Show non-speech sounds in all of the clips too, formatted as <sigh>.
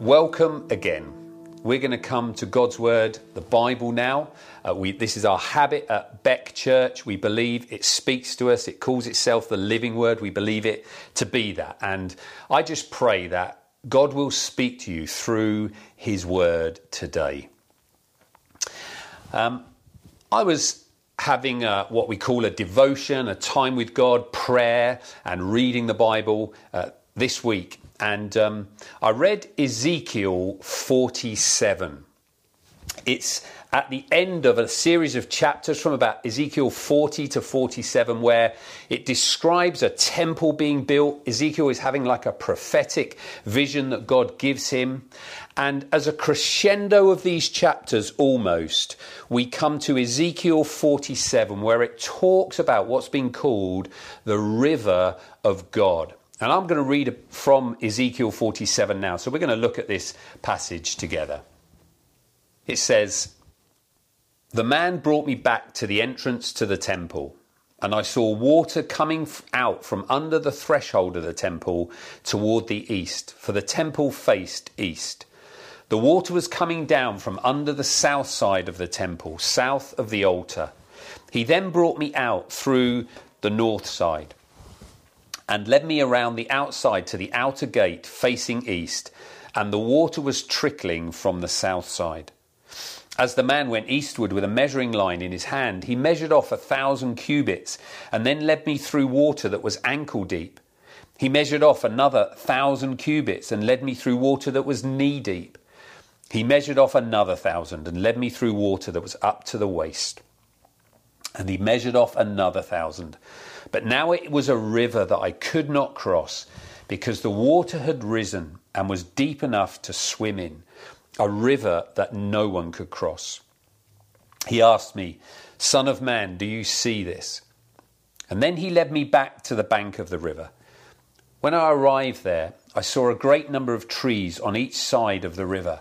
Welcome again. We're going to come to God's Word, the Bible now. Uh, we, this is our habit at Beck Church. We believe it speaks to us, it calls itself the living Word. We believe it to be that. And I just pray that God will speak to you through His Word today. Um, I was having a, what we call a devotion, a time with God, prayer, and reading the Bible uh, this week. And um, I read Ezekiel 47. It's at the end of a series of chapters from about Ezekiel 40 to 47, where it describes a temple being built. Ezekiel is having like a prophetic vision that God gives him. And as a crescendo of these chapters, almost, we come to Ezekiel 47, where it talks about what's been called the river of God. And I'm going to read from Ezekiel 47 now. So we're going to look at this passage together. It says, The man brought me back to the entrance to the temple, and I saw water coming out from under the threshold of the temple toward the east, for the temple faced east. The water was coming down from under the south side of the temple, south of the altar. He then brought me out through the north side and led me around the outside to the outer gate facing east, and the water was trickling from the south side. As the man went eastward with a measuring line in his hand, he measured off a thousand cubits, and then led me through water that was ankle deep. He measured off another thousand cubits, and led me through water that was knee deep. He measured off another thousand, and led me through water that was up to the waist. And he measured off another thousand but now it was a river that I could not cross because the water had risen and was deep enough to swim in, a river that no one could cross. He asked me, Son of man, do you see this? And then he led me back to the bank of the river. When I arrived there, I saw a great number of trees on each side of the river.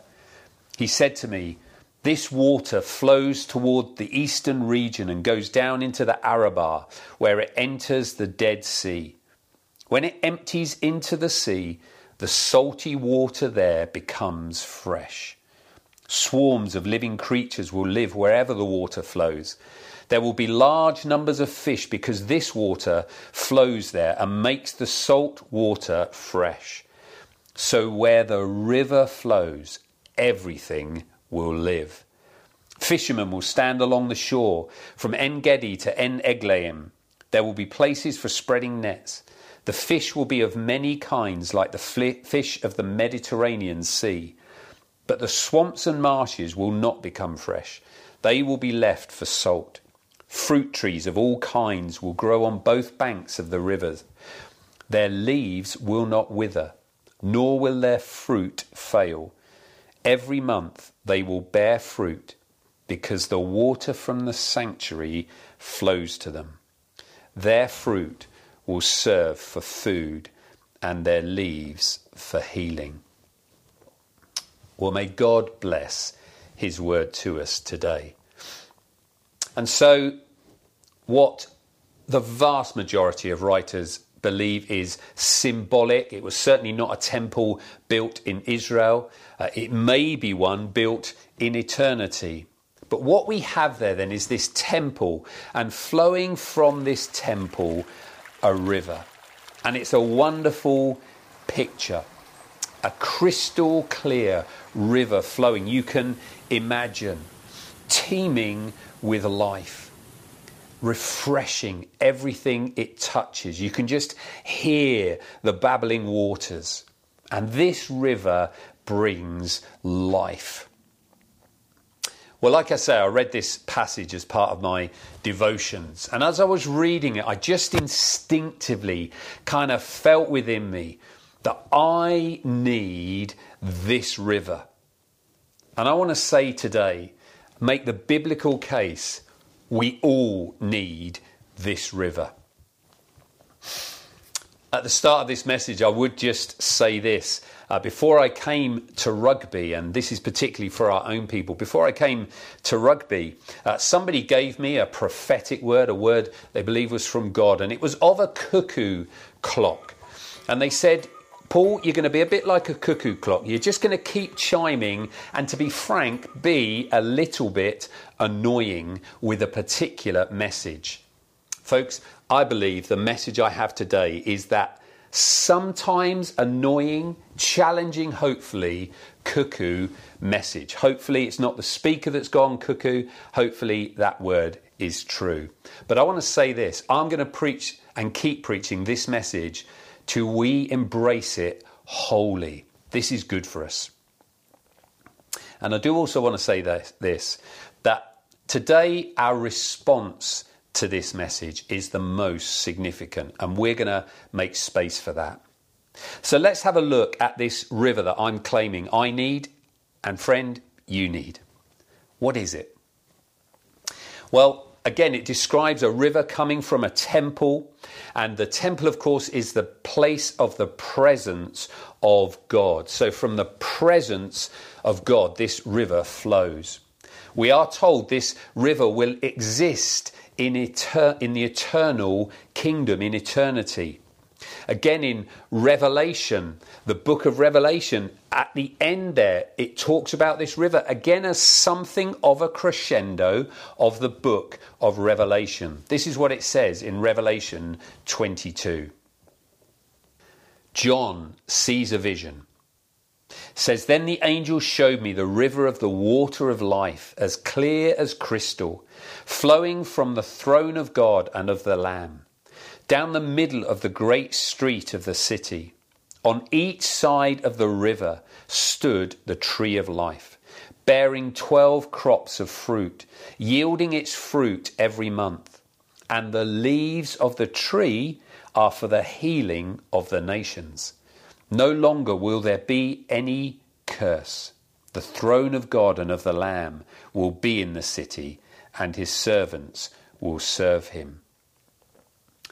He said to me, this water flows toward the eastern region and goes down into the Arabah, where it enters the Dead Sea. When it empties into the sea, the salty water there becomes fresh. Swarms of living creatures will live wherever the water flows. There will be large numbers of fish because this water flows there and makes the salt water fresh. So, where the river flows, everything will live. Fishermen will stand along the shore from En Gedi to En Eglaim. There will be places for spreading nets. The fish will be of many kinds, like the fish of the Mediterranean Sea. But the swamps and marshes will not become fresh. They will be left for salt. Fruit trees of all kinds will grow on both banks of the rivers. Their leaves will not wither, nor will their fruit fail. Every month they will bear fruit because the water from the sanctuary flows to them. Their fruit will serve for food and their leaves for healing. Well, may God bless his word to us today. And so, what the vast majority of writers believe is symbolic. It was certainly not a temple built in Israel. Uh, it may be one built in eternity. But what we have there then is this temple, and flowing from this temple, a river. And it's a wonderful picture. A crystal clear river flowing. You can imagine teeming with life refreshing everything it touches. You can just hear the babbling waters. And this river brings life. Well, like I say, I read this passage as part of my devotions. And as I was reading it, I just instinctively kind of felt within me that I need this river. And I want to say today, make the biblical case we all need this river. At the start of this message, I would just say this. Uh, before I came to rugby, and this is particularly for our own people, before I came to rugby, uh, somebody gave me a prophetic word, a word they believe was from God, and it was of a cuckoo clock. And they said, Paul, you're going to be a bit like a cuckoo clock. You're just going to keep chiming, and to be frank, be a little bit annoying with a particular message. Folks, I believe the message I have today is that sometimes annoying, challenging, hopefully, cuckoo message. Hopefully, it's not the speaker that's gone cuckoo. Hopefully, that word is true. But I want to say this I'm going to preach and keep preaching this message till we embrace it wholly. This is good for us. And I do also want to say this, this that today our response to this message is the most significant, and we're going to make space for that. So let's have a look at this river that I'm claiming I need, and friend, you need. What is it? Well, again, it describes a river coming from a temple. And the temple, of course, is the place of the presence of God. So, from the presence of God, this river flows. We are told this river will exist in, in the eternal kingdom, in eternity. Again, in Revelation, the book of Revelation, at the end there, it talks about this river again as something of a crescendo of the book of Revelation. This is what it says in Revelation 22. John sees a vision. says then the angel showed me the river of the water of life as clear as crystal flowing from the throne of God and of the lamb down the middle of the great street of the city. On each side of the river stood the tree of life, bearing twelve crops of fruit, yielding its fruit every month. And the leaves of the tree are for the healing of the nations. No longer will there be any curse. The throne of God and of the Lamb will be in the city, and his servants will serve him.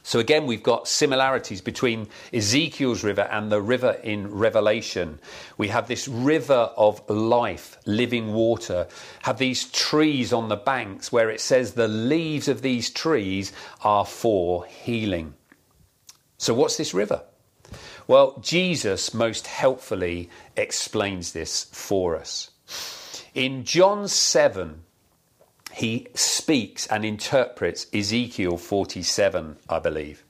So again, we've got similarities between Ezekiel's river and the river in Revelation. We have this river of life, living water, have these trees on the banks where it says the leaves of these trees are for healing. So, what's this river? Well, Jesus most helpfully explains this for us. In John 7, he speaks and interprets Ezekiel 47, I believe.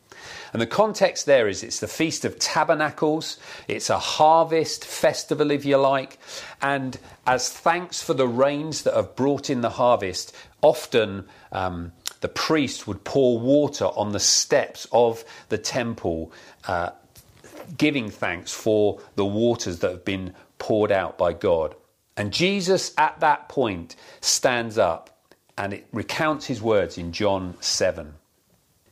And the context there is it's the Feast of Tabernacles, it's a harvest festival, if you like. And as thanks for the rains that have brought in the harvest, often um, the priest would pour water on the steps of the temple, uh, giving thanks for the waters that have been poured out by God. And Jesus, at that point, stands up and it recounts his words in John 7.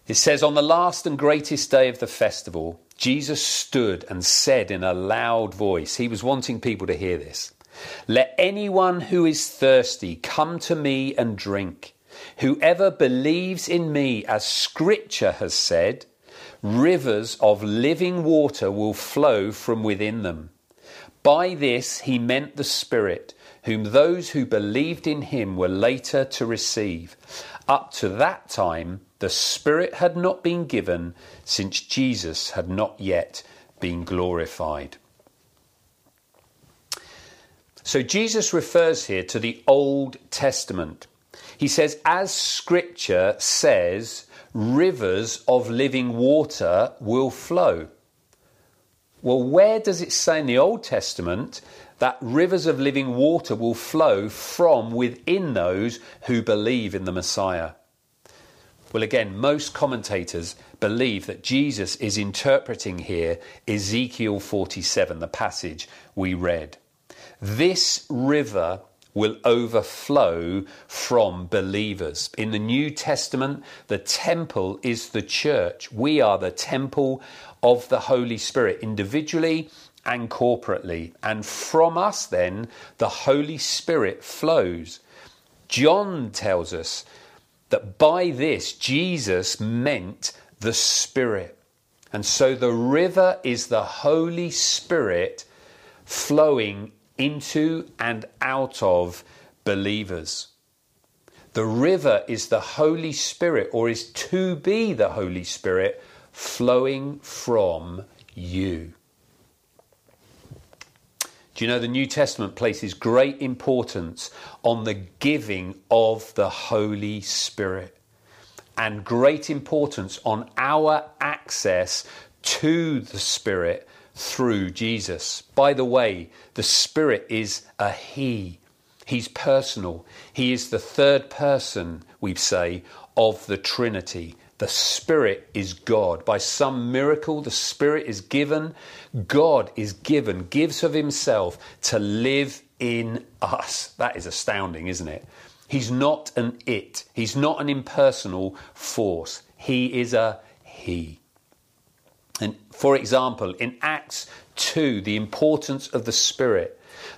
It says, On the last and greatest day of the festival, Jesus stood and said in a loud voice, he was wanting people to hear this, Let anyone who is thirsty come to me and drink. Whoever believes in me, as scripture has said, rivers of living water will flow from within them. By this he meant the Spirit whom those who believed in him were later to receive. Up to that time, the Spirit had not been given, since Jesus had not yet been glorified. So Jesus refers here to the Old Testament. He says, as Scripture says, rivers of living water will flow. Well, where does it say in the Old Testament that rivers of living water will flow from within those who believe in the Messiah. Well, again, most commentators believe that Jesus is interpreting here Ezekiel 47, the passage we read. This river will overflow from believers. In the New Testament, the temple is the church. We are the temple of the Holy Spirit, individually and corporately. And from us, then, the Holy Spirit flows. John tells us that by this, Jesus meant the Spirit. And so the river is the Holy Spirit flowing into and out of believers. The river is the Holy Spirit, or is to be the Holy Spirit, flowing from you. Do you know the New Testament places great importance on the giving of the Holy Spirit and great importance on our access to the Spirit through Jesus. By the way, the Spirit is a He. He's personal. He is the third person, we say, of the Trinity. The Spirit is God. By some miracle, the Spirit is given. God is given, gives of Himself to live in us. That is astounding, isn't it? He's not an it, He's not an impersonal force. He is a He. And for example, in Acts 2, the importance of the Spirit.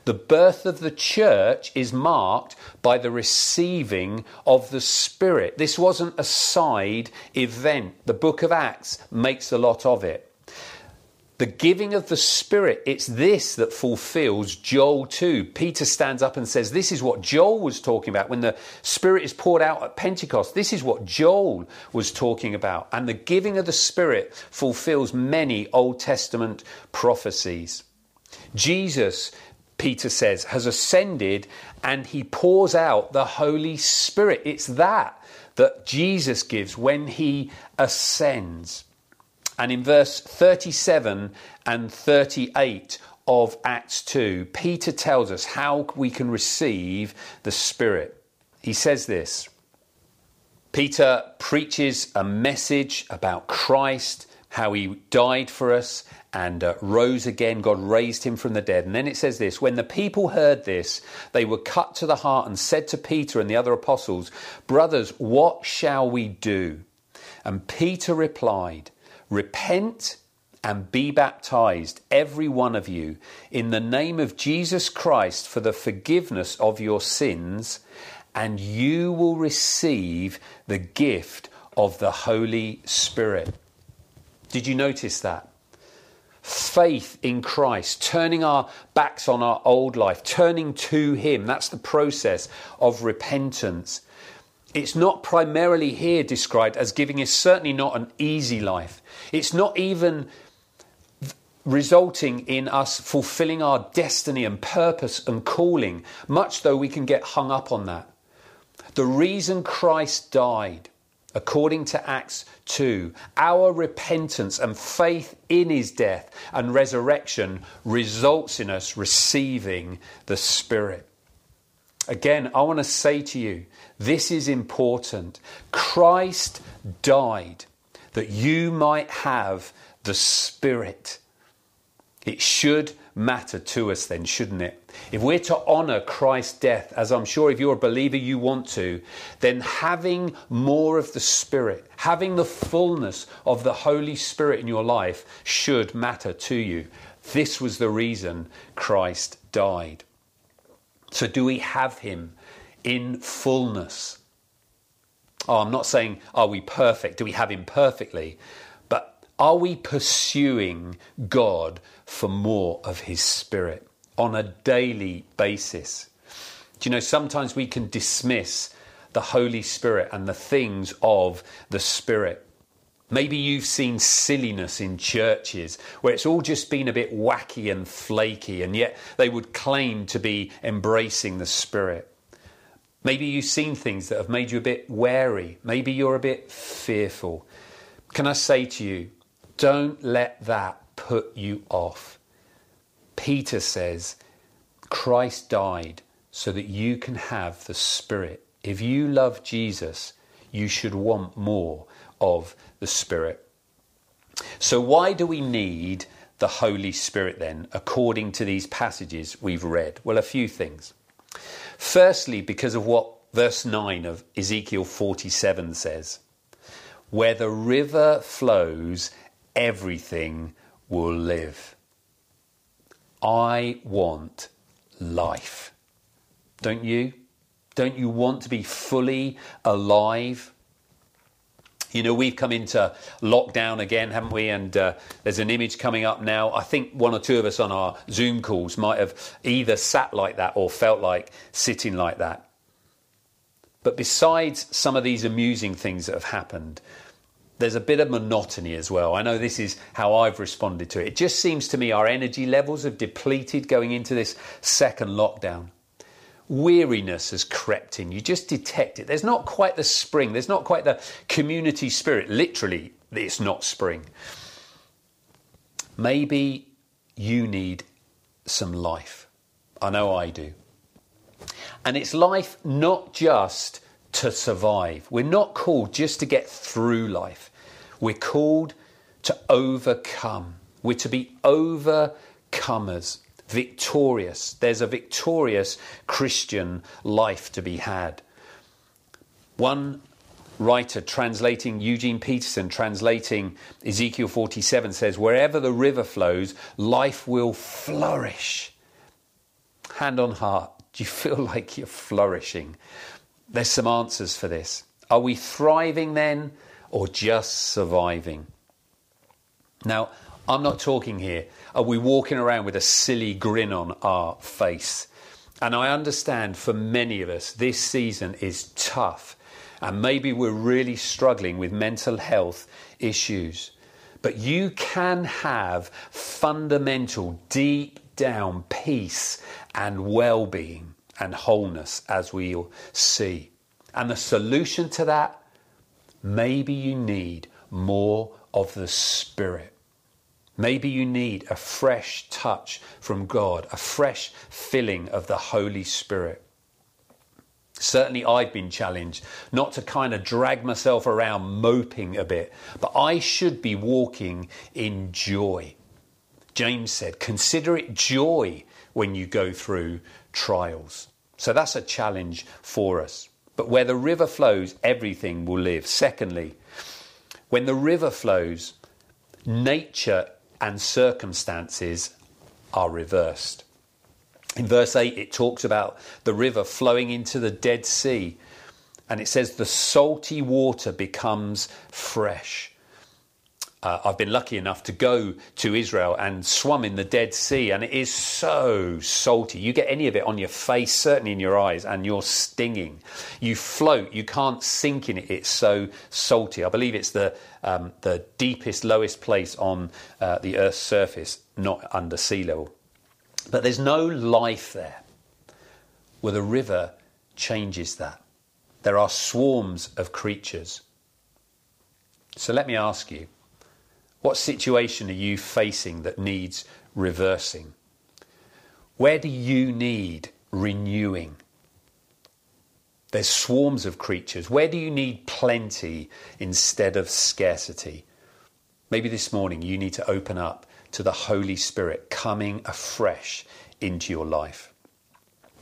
The birth of the church is marked by the receiving of the Spirit. This wasn't a side event. The book of Acts makes a lot of it. The giving of the Spirit, it's this that fulfills Joel 2. Peter stands up and says, This is what Joel was talking about when the Spirit is poured out at Pentecost. This is what Joel was talking about. And the giving of the Spirit fulfills many Old Testament prophecies. Jesus, Peter says, has ascended and he pours out the Holy Spirit. It's that that Jesus gives when he ascends. And in verse 37 and 38 of Acts 2, Peter tells us how we can receive the Spirit. He says this Peter preaches a message about Christ, how he died for us and uh, rose again. God raised him from the dead. And then it says this When the people heard this, they were cut to the heart and said to Peter and the other apostles, Brothers, what shall we do? And Peter replied, Repent and be baptized, every one of you, in the name of Jesus Christ for the forgiveness of your sins, and you will receive the gift of the Holy Spirit. Did you notice that? Faith in Christ, turning our backs on our old life, turning to Him. That's the process of repentance. It's not primarily here described as giving is certainly not an easy life. It's not even resulting in us fulfilling our destiny and purpose and calling, much though we can get hung up on that. The reason Christ died, according to Acts 2, our repentance and faith in his death and resurrection results in us receiving the Spirit. Again, I want to say to you, this is important. Christ died that you might have the Spirit. It should matter to us then, shouldn't it? If we're to honour Christ's death, as I'm sure if you're a believer you want to, then having more of the Spirit, having the fullness of the Holy Spirit in your life should matter to you. This was the reason Christ died. So, do we have Him in fullness? Oh, I'm not saying, are we perfect? Do we have Him perfectly? But are we pursuing God for more of His Spirit on a daily basis? Do you know, sometimes we can dismiss the Holy Spirit and the things of the Spirit. Maybe you've seen silliness in churches where it's all just been a bit wacky and flaky, and yet they would claim to be embracing the Spirit. Maybe you've seen things that have made you a bit wary. Maybe you're a bit fearful. Can I say to you, don't let that put you off. Peter says, Christ died so that you can have the Spirit. If you love Jesus, you should want more of the Spirit. So, why do we need the Holy Spirit then, according to these passages we've read? Well, a few things. Firstly, because of what verse 9 of Ezekiel 47 says where the river flows, everything will live. I want life. Don't you? Don't you want to be fully alive? You know, we've come into lockdown again, haven't we? And uh, there's an image coming up now. I think one or two of us on our Zoom calls might have either sat like that or felt like sitting like that. But besides some of these amusing things that have happened, there's a bit of monotony as well. I know this is how I've responded to it. It just seems to me our energy levels have depleted going into this second lockdown. Weariness has crept in. You just detect it. There's not quite the spring, there's not quite the community spirit. Literally, it's not spring. Maybe you need some life. I know I do. And it's life not just to survive. We're not called just to get through life. We're called to overcome. We're to be overcomers, victorious. There's a victorious Christian life to be had. One writer translating Eugene Peterson translating Ezekiel 47 says wherever the river flows life will flourish hand on heart do you feel <laughs> like you're flourishing there's some answers for this. Are we thriving then or just surviving? Now, I'm not talking here. Are we walking around with a silly grin on our face? And I understand for many of us, this season is tough. And maybe we're really struggling with mental health issues. But you can have fundamental, deep down peace and well being and wholeness, as we'll see. And the solution to that, maybe you need more of the Spirit. Maybe you need a fresh touch from God, a fresh filling of the Holy Spirit. Certainly, I've been challenged not to kind of drag myself around moping a bit, but I should be walking in joy. James said, Consider it joy when you go through trials. So that's a challenge for us. But where the river flows, everything will live. Secondly, when the river flows, nature and circumstances are reversed. In verse 8, it talks about the river flowing into the Dead Sea. And it says the salty water becomes fresh. Uh, I've been lucky enough to go to Israel and swum in the Dead Sea, and it is so salty. You get any of it on your face, certainly in your eyes, and you're stinging. You float, you can't sink in it, it's so salty. I believe it's the, um, the deepest, lowest place on uh, the Earth's surface, not under sea level. But there's no life there. Well, the river changes that. There are swarms of creatures. So let me ask you what situation are you facing that needs reversing? Where do you need renewing? There's swarms of creatures. Where do you need plenty instead of scarcity? Maybe this morning you need to open up to the Holy Spirit coming afresh into your life.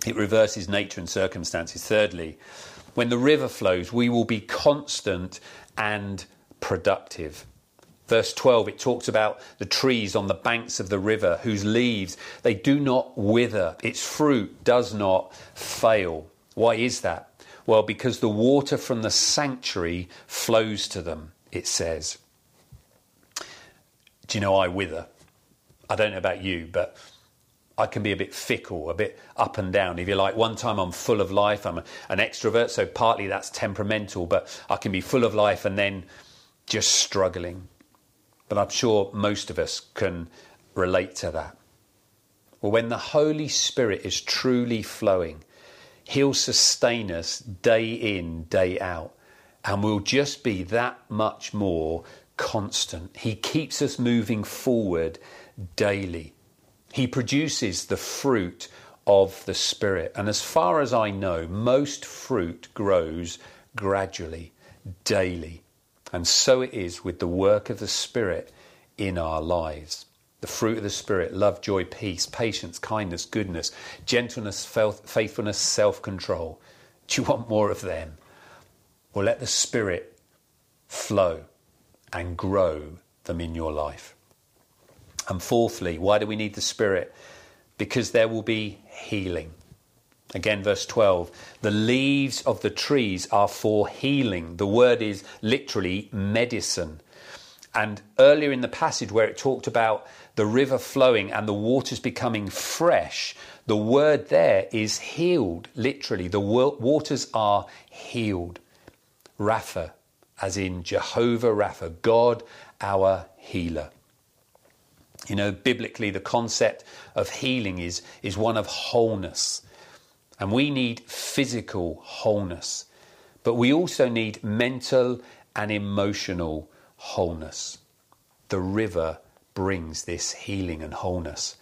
It reverses nature and circumstances. Thirdly, when the river flows, we will be constant and productive. Verse 12, it talks about the trees on the banks of the river whose leaves, they do not wither. Its fruit does not fail. Why is that? Well, because the water from the sanctuary flows to them, it says. Do you know I wither? I don't know about you, but I can be a bit fickle, a bit up and down. If you like, one time I'm full of life, I'm an extrovert, so partly that's temperamental, but I can be full of life and then just struggling but I'm sure most of us can relate to that. Well, when the Holy Spirit is truly flowing, He'll sustain us day in, day out, and we'll just be that much more constant. He keeps us moving forward daily. He produces the fruit of the Spirit. And as far as I know, most fruit grows gradually, daily. And so it is with the work of the Spirit in our lives. The fruit of the Spirit love, joy, peace, patience, kindness, goodness, gentleness, faithfulness, self control. Do you want more of them? Well, let the Spirit flow and grow them in your life. And fourthly, why do we need the Spirit? Because there will be healing. Again, verse 12 the leaves of the trees are for healing. The word is literally medicine. And earlier in the passage where it talked about the river flowing and the waters becoming fresh, the word there is healed, literally. The waters are healed. Rapha, as in Jehovah Rapha, God our healer. You know, biblically, the concept of healing is, is one of wholeness. And we need physical wholeness, but we also need mental and emotional wholeness. The river brings this healing and wholeness.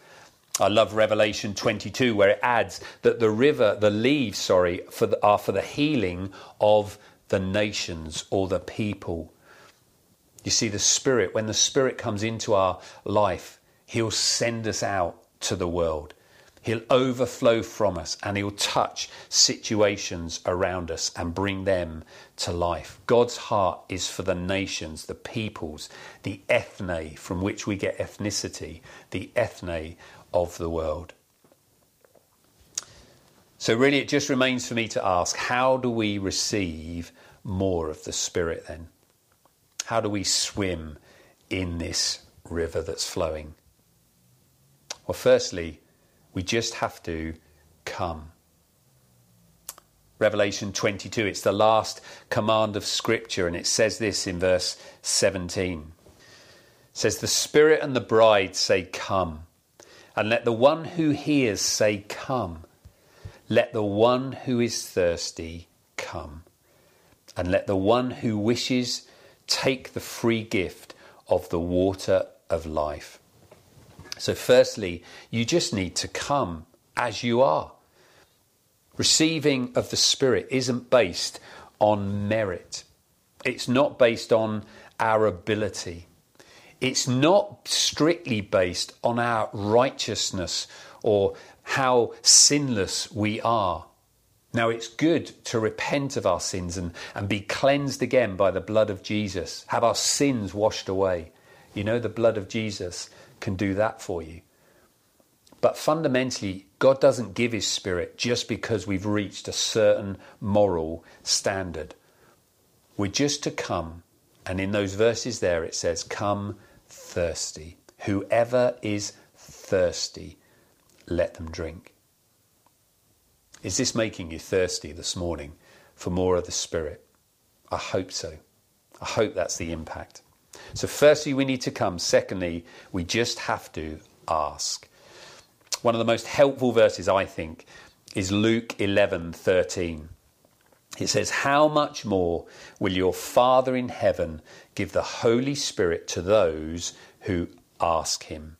I love Revelation 22, where it adds that the river, the leaves, sorry, for the, are for the healing of the nations or the people. You see, the Spirit, when the Spirit comes into our life, He'll send us out to the world. He'll overflow from us and He'll touch situations around us and bring them to life. God's heart is for the nations, the peoples, the ethne from which we get ethnicity, the ethne of the world. So, really, it just remains for me to ask how do we receive more of the Spirit then? How do we swim in this river that's flowing? Well, firstly, we just have to come. Revelation 22, it's the last command of Scripture, and it says this in verse 17. It says, The Spirit and the bride say, Come. And let the one who hears say, Come. Let the one who is thirsty come. And let the one who wishes take the free gift of the water of life. So, firstly, you just need to come as you are. Receiving of the Spirit isn't based on merit, it's not based on our ability. It's not strictly based on our righteousness or how sinless we are. Now, it's good to repent of our sins and, and be cleansed again by the blood of Jesus, have our sins washed away. You know, the blood of Jesus can do that for you. But fundamentally, God doesn't give His Spirit just because we've reached a certain moral standard. We're just to come, and in those verses there it says, Come thirsty. Whoever is thirsty, let them drink. Is this making you thirsty this morning for more of the Spirit? I hope so. I hope that's the impact. So, firstly, we need to come. Secondly, we just have to ask. One of the most helpful verses, I think, is Luke 11 13. It says, How much more will your Father in heaven give the Holy Spirit to those who ask him?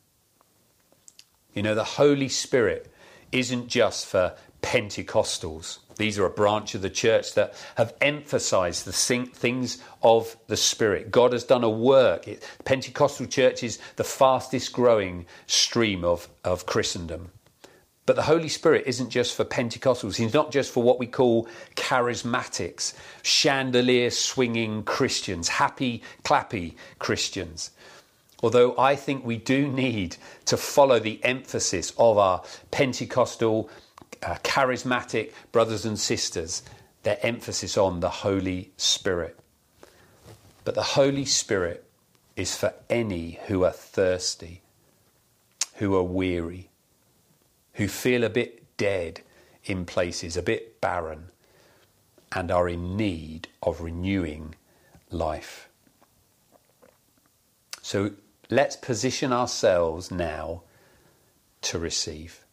You know, the Holy Spirit isn't just for Pentecostals. These are a branch of the church that have emphasized the things of the Spirit. God has done a work. Pentecostal church is the fastest growing stream of, of Christendom. But the Holy Spirit isn't just for Pentecostals. He's not just for what we call charismatics, chandelier swinging Christians, happy, clappy Christians. Although I think we do need to follow the emphasis of our Pentecostal, uh, charismatic brothers and sisters, their emphasis on the Holy Spirit. But the Holy Spirit is for any who are thirsty, who are weary who feel a bit dead in places, a bit barren, and are in need of renewing life. So let's position ourselves now to receive.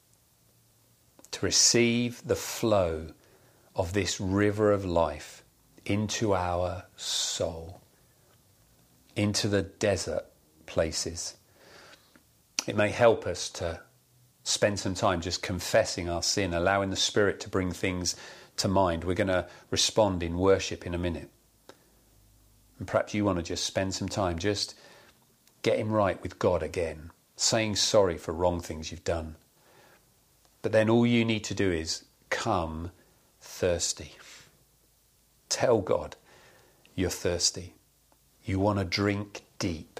To receive the flow of this river of life into our soul, into the desert places. It may help us to spend some time just confessing our sin, allowing the Spirit to bring things to mind. We're going to respond in worship in a minute. And perhaps you want to just spend some time just getting right with God again, saying sorry for wrong things you've done. But then all you need to do is come thirsty. Tell God you're thirsty. You want to drink deep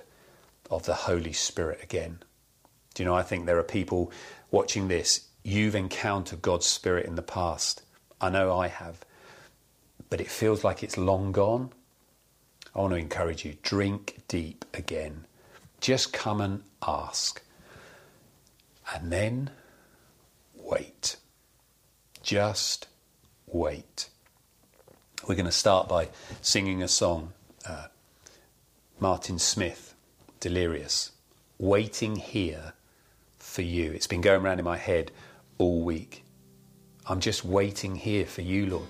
of the Holy Spirit again. Do you know, I think there are people watching this, you've encountered God's Spirit in the past. I know I have. But it feels like it's long gone. I want to encourage you drink deep again. Just come and ask. And then. Just wait. We're going to start by singing a song. uh, Martin Smith, Delirious, waiting here for you. It's been going around in my head all week. I'm just waiting here for you, Lord.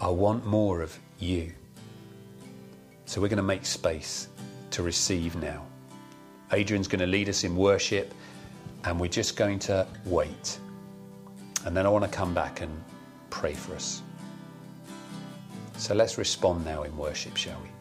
I want more of you. So we're going to make space to receive now. Adrian's going to lead us in worship, and we're just going to wait. And then I want to come back and pray for us. So let's respond now in worship, shall we?